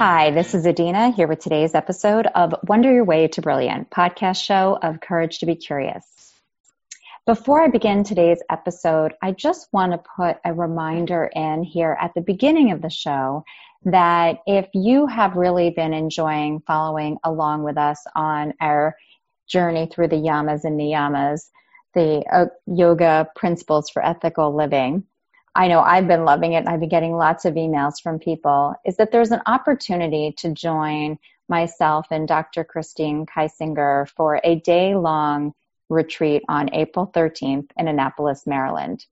Hi, this is Adina here with today's episode of Wonder Your Way to Brilliant, podcast show of Courage to be Curious. Before I begin today's episode, I just want to put a reminder in here at the beginning of the show that if you have really been enjoying following along with us on our journey through the yamas and niyamas, the uh, yoga principles for ethical living, I know I've been loving it. I've been getting lots of emails from people. Is that there's an opportunity to join myself and Dr. Christine Keisinger for a day long retreat on April 13th in Annapolis, Maryland.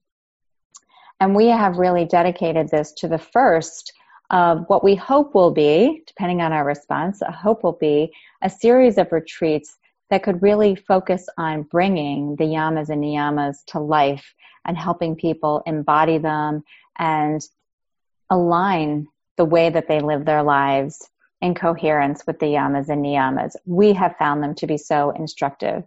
And we have really dedicated this to the first of what we hope will be, depending on our response, a hope will be a series of retreats that could really focus on bringing the yamas and niyamas to life and helping people embody them and align the way that they live their lives in coherence with the yamas and niyamas. We have found them to be so instructive.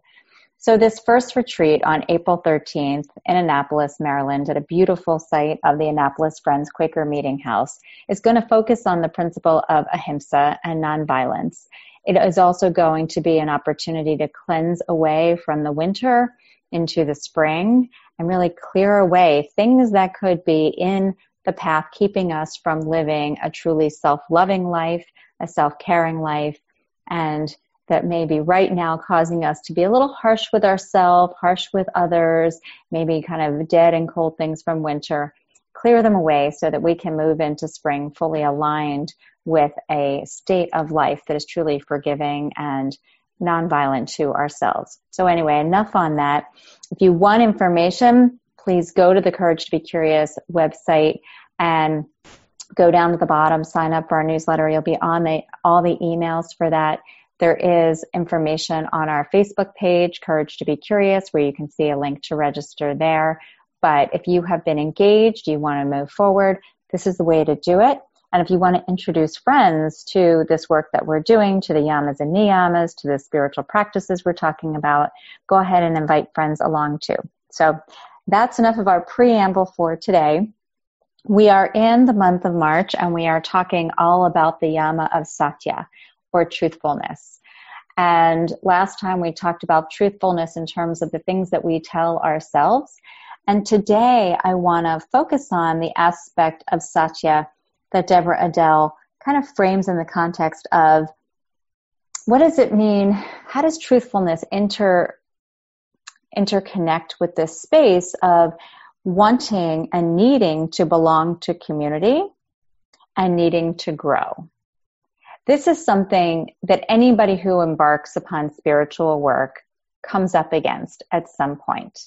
So this first retreat on April 13th in Annapolis, Maryland, at a beautiful site of the Annapolis Friends Quaker Meeting House is going to focus on the principle of ahimsa and nonviolence. It is also going to be an opportunity to cleanse away from the winter into the spring and really clear away things that could be in the path keeping us from living a truly self-loving life, a self-caring life, and that may be right now causing us to be a little harsh with ourselves, harsh with others, maybe kind of dead and cold things from winter. Clear them away so that we can move into spring fully aligned with a state of life that is truly forgiving and nonviolent to ourselves. So anyway, enough on that. If you want information, please go to the Courage to be Curious website and go down to the bottom, sign up for our newsletter. You'll be on the, all the emails for that. There is information on our Facebook page, Courage to be Curious, where you can see a link to register there. But if you have been engaged, you want to move forward, this is the way to do it. And if you want to introduce friends to this work that we're doing, to the yamas and niyamas, to the spiritual practices we're talking about, go ahead and invite friends along too. So that's enough of our preamble for today. We are in the month of March and we are talking all about the yama of satya or truthfulness. And last time we talked about truthfulness in terms of the things that we tell ourselves. And today I want to focus on the aspect of satya that Deborah Adele kind of frames in the context of what does it mean? How does truthfulness inter interconnect with this space of wanting and needing to belong to community and needing to grow? This is something that anybody who embarks upon spiritual work comes up against at some point.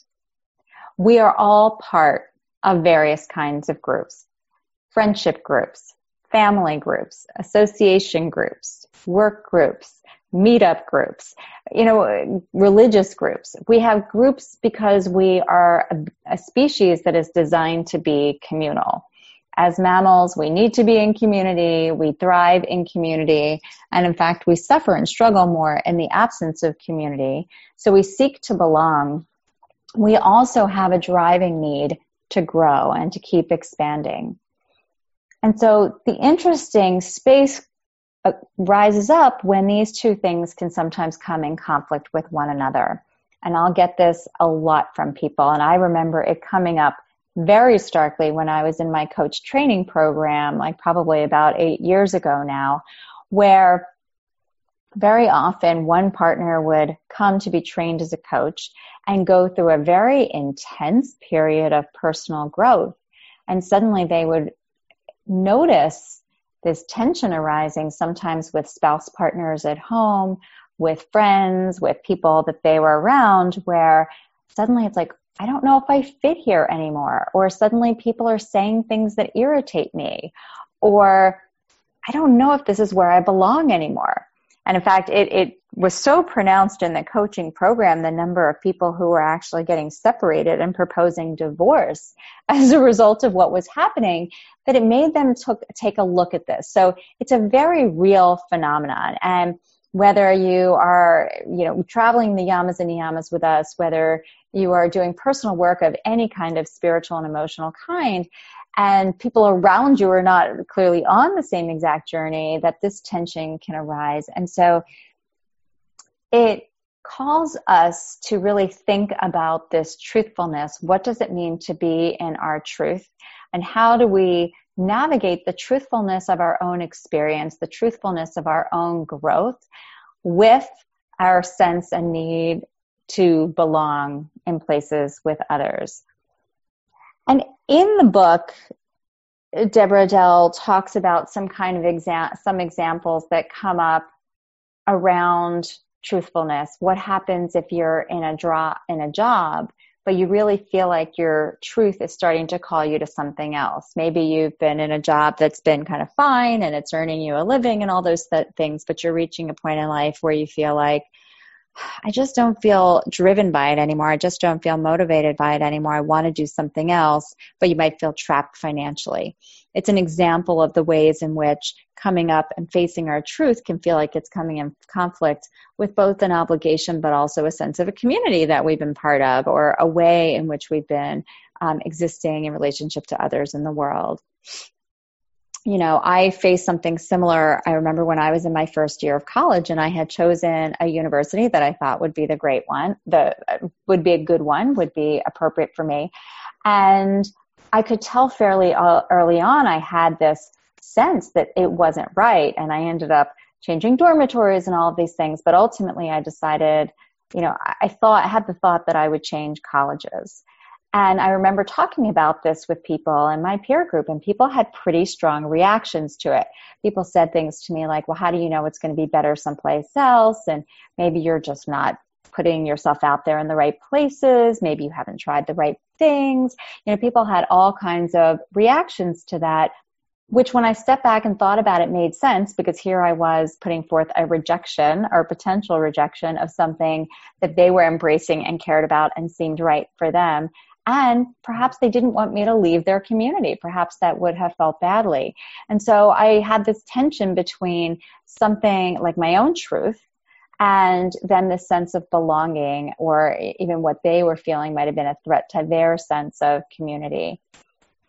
We are all part of various kinds of groups friendship groups, family groups, association groups, work groups, meetup groups, you know, religious groups. We have groups because we are a, a, species that is designed to be communal. As mammals, we need to be in community, we thrive in community, and in fact, we suffer and struggle more in the absence of community. So we seek to belong. We also have a driving need to grow and to keep expanding. And so the interesting space uh, rises up when these two things can sometimes come in conflict with one another. And I'll get this a lot from people. And I remember it coming up very starkly when I was in my coach training program, like probably about eight years ago now, where very often one partner would come to be trained as a coach and go through a very intense period of personal growth. And suddenly they would notice this tension arising sometimes with spouse partners at home, with friends, with people that they were around, where suddenly it's like, I don't know if I fit here anymore. Or suddenly people are saying things that irritate me. Or I don't know if this is where I belong anymore. And in fact, it, it was so pronounced in the coaching program, the number of people who were actually getting separated and proposing divorce as a result of what was happening, that it made them took, take a look at this. So it's a very real phenomenon. And whether you are, you know, traveling the yamas and niyamas with us, whether you are doing personal work of any kind of spiritual and emotional kind, and people around you are not clearly on the same exact journey, that this tension can arise. And so it calls us to really think about this truthfulness. What does it mean to be in our truth? And how do we navigate the truthfulness of our own experience, the truthfulness of our own growth with our sense and need to belong in places with others? And in the book, Deborah Adele talks about some kind of exam, some examples that come up around truthfulness. What happens if you're in a draw in a job, but you really feel like your truth is starting to call you to something else? Maybe you've been in a job that's been kind of fine and it's earning you a living and all those th- things, but you're reaching a point in life where you feel like I just don't feel driven by it anymore. I just don't feel motivated by it anymore. I want to do something else, but you might feel trapped financially. It's an example of the ways in which coming up and facing our truth can feel like it's coming in conflict with both an obligation but also a sense of a community that we've been part of or a way in which we've been um, existing in relationship to others in the world you know, I faced something similar. I remember when I was in my first year of college and I had chosen a university that I thought would be the great one, the would be a good one, would be appropriate for me. And I could tell fairly uh, early on I had this sense that it wasn't right and I ended up changing dormitories and all of these things, but ultimately I decided, you know, I thought I had the thought that I would change colleges. And I remember talking about this with people in my peer group, and people had pretty strong reactions to it. People said things to me like, Well, how do you know it's going to be better someplace else? And maybe you're just not putting yourself out there in the right places. Maybe you haven't tried the right things. You know, people had all kinds of reactions to that, which when I stepped back and thought about it made sense because here I was putting forth a rejection or potential rejection of something that they were embracing and cared about and seemed right for them. And perhaps they didn't want me to leave their community. Perhaps that would have felt badly. And so I had this tension between something like my own truth and then this sense of belonging or even what they were feeling might have been a threat to their sense of community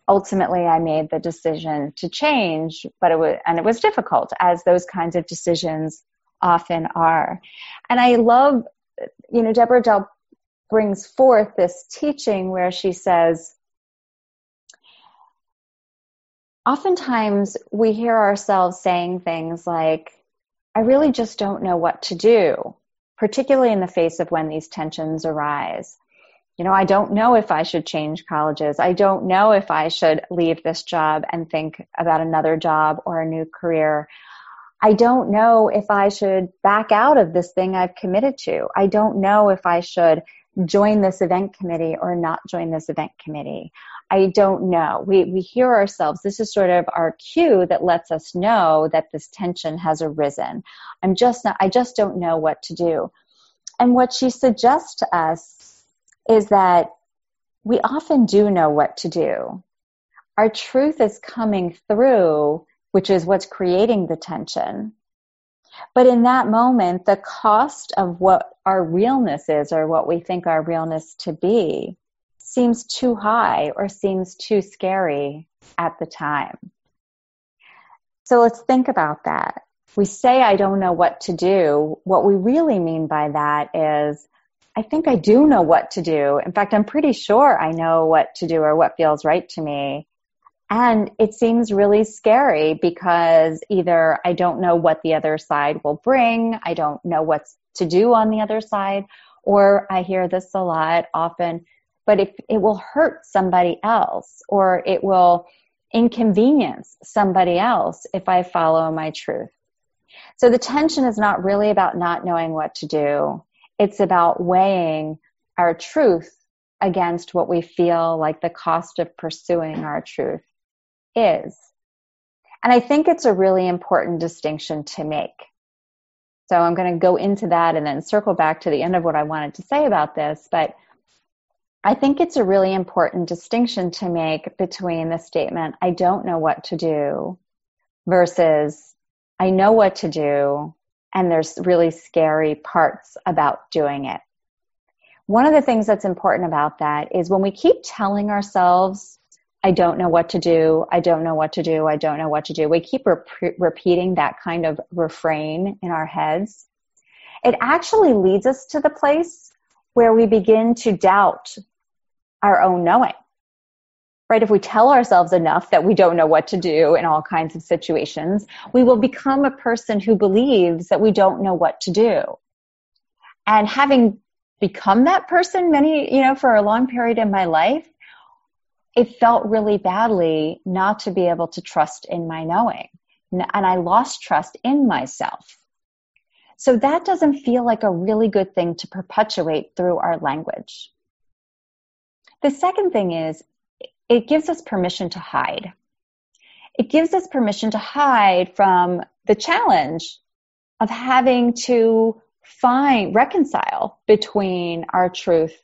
ultimately i made the decision to change but it was and it was difficult as those kinds of decisions often are and i love you know deborah adele brings forth this teaching where she says, oftentimes we hear ourselves saying things like, I really just don't know what to do, particularly in the face of when these tensions arise. You know, I don't know if I should change colleges. I don't know if I should leave this job and think about another job or a new career. I don't know if I should back out of this thing I've committed to. I don't know if I should join this event committee or not join this event committee. I don't know. We, we hear ourselves. This is sort of our cue that lets us know that this tension has arisen. I'm just not, I just don't know what to do. And what she suggests to us is that we often do know what to do. Our truth is coming through, which is what's creating the tension. But in that moment, the cost of what our realness is or what we think our realness to be seems too high or seems too scary at the time. So let's think about that. We say, I don't know what to do. What we really mean by that is, I think I do know what to do. In fact, I'm pretty sure I know what to do or what feels right to me. And it seems really scary because either I don't know what the other side will bring, I don't know what's to do on the other side, or I hear this a lot often, but if it will hurt somebody else or it will inconvenience somebody else if I follow my truth. So the tension is not really about not knowing what to do. It's about weighing our truth against what we feel like the cost of pursuing our truth is. And I think it's a really important distinction to make. So I'm going to go into that and then circle back to the end of what I wanted to say about this. But I think it's a really important distinction to make between the statement, I don't know what to do, versus I know what to do, and there's really scary parts about doing it. one of the things that's important about that is when we keep telling ourselves, I don't know what to do, I don't know what to do, I don't know what to do, we keep re- repeating that kind of refrain in our heads, it actually leads us to the place where we begin to doubt our own knowing. Right? If we tell ourselves enough that we don't know what to do in all kinds of situations, we will become a person who believes that we don't know what to do. And having become that person many, you know, for a long period in my life, it felt really badly not to be able to trust in my knowing. And I lost trust in myself. So that doesn't feel like a really good thing to perpetuate through our language. The second thing is it gives us permission to hide. It gives us permission to hide from the challenge of having to find, reconcile between our truth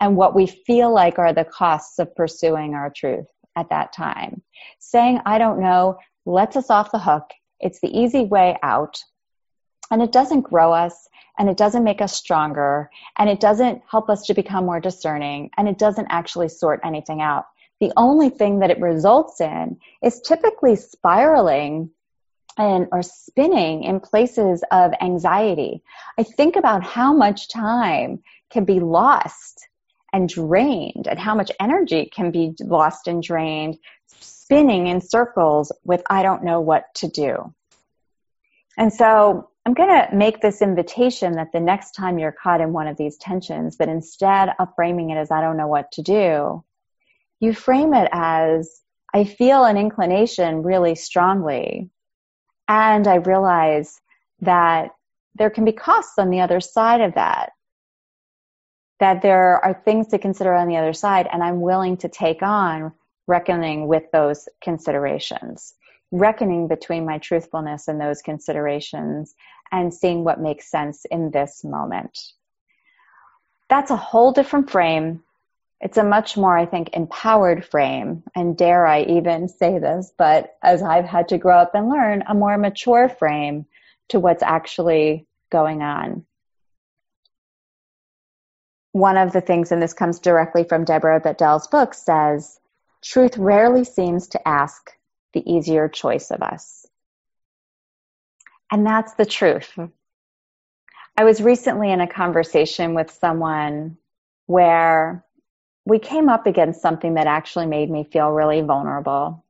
and what we feel like are the costs of pursuing our truth at that time. Saying, I don't know, lets us off the hook. It's the easy way out. And it doesn't grow us and it doesn't make us stronger and it doesn't help us to become more discerning and it doesn't actually sort anything out. The only thing that it results in is typically spiraling and or spinning in places of anxiety. I think about how much time can be lost and drained and how much energy can be lost and drained spinning in circles with I don't know what to do. And so I'm going to make this invitation that the next time you're caught in one of these tensions, that instead of framing it as I don't know what to do, you frame it as I feel an inclination really strongly. And I realize that there can be costs on the other side of that. That there are things to consider on the other side, and I'm willing to take on reckoning with those considerations reckoning between my truthfulness and those considerations and seeing what makes sense in this moment. That's a whole different frame. It's a much more, I think, empowered frame. And dare I even say this, but as I've had to grow up and learn, a more mature frame to what's actually going on. One of the things, and this comes directly from Deborah Adele's book, says, truth rarely seems to ask the easier choice of us. And that's the truth. I was recently in a conversation with someone where we came up against something that actually made me feel really vulnerable.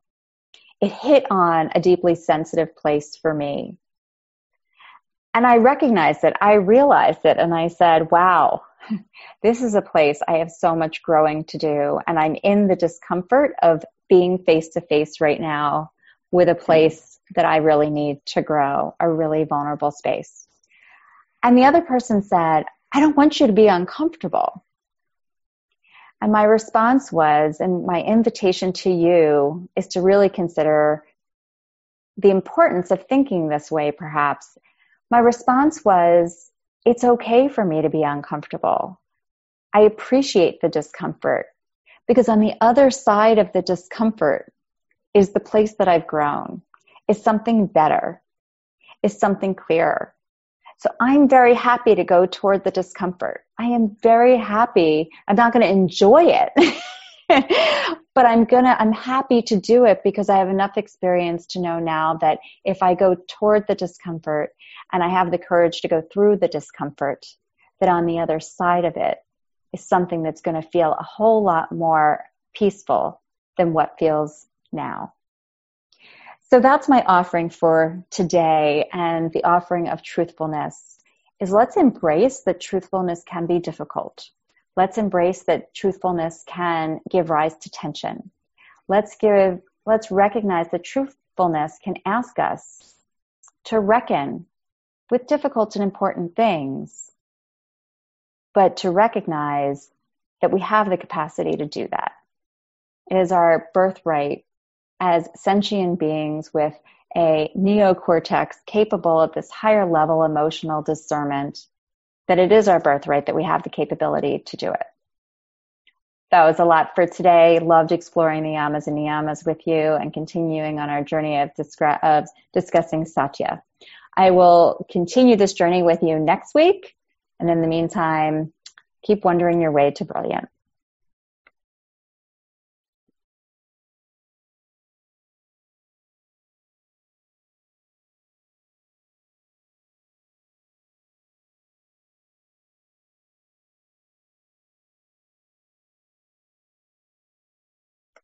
It hit on a deeply sensitive place for me. And I recognized it. I realized it and I said, wow, this is a place I have so much growing to do. And I'm in the discomfort of being face to face right now with a mm-hmm. place that I really need to grow, a really vulnerable space. And the other person said, I don't want you to be uncomfortable. And my response was, and my invitation to you is to really consider the importance of thinking this way, perhaps. My response was, it's okay for me to be uncomfortable. I appreciate the discomfort because on the other side of the discomfort is the place that I've grown, is something better, is something clearer. So I'm very happy to go toward the discomfort. I am very happy. I'm not going to enjoy it, but I'm to, I'm happy to do it because I have enough experience to know now that if I go toward the discomfort and I have the courage to go through the discomfort, that on the other side of it is something that's going to feel a whole lot more peaceful than what feels now. So that's my offering for today and the offering of truthfulness is let's embrace that truthfulness can be difficult. Let's embrace that truthfulness can give rise to tension. Let's give, let's recognize that truthfulness can ask us to reckon with difficult and important things, but to recognize that we have the capacity to do that. It is our birthright as sentient beings with a neocortex capable of this higher level emotional discernment, that it is our birthright that we have the capability to do it. That was a lot for today. Loved exploring the yamas and niyamas with you and continuing on our journey of, discra- of discussing Satya. I will continue this journey with you next week. And in the meantime, Keep wondering your way to brilliant.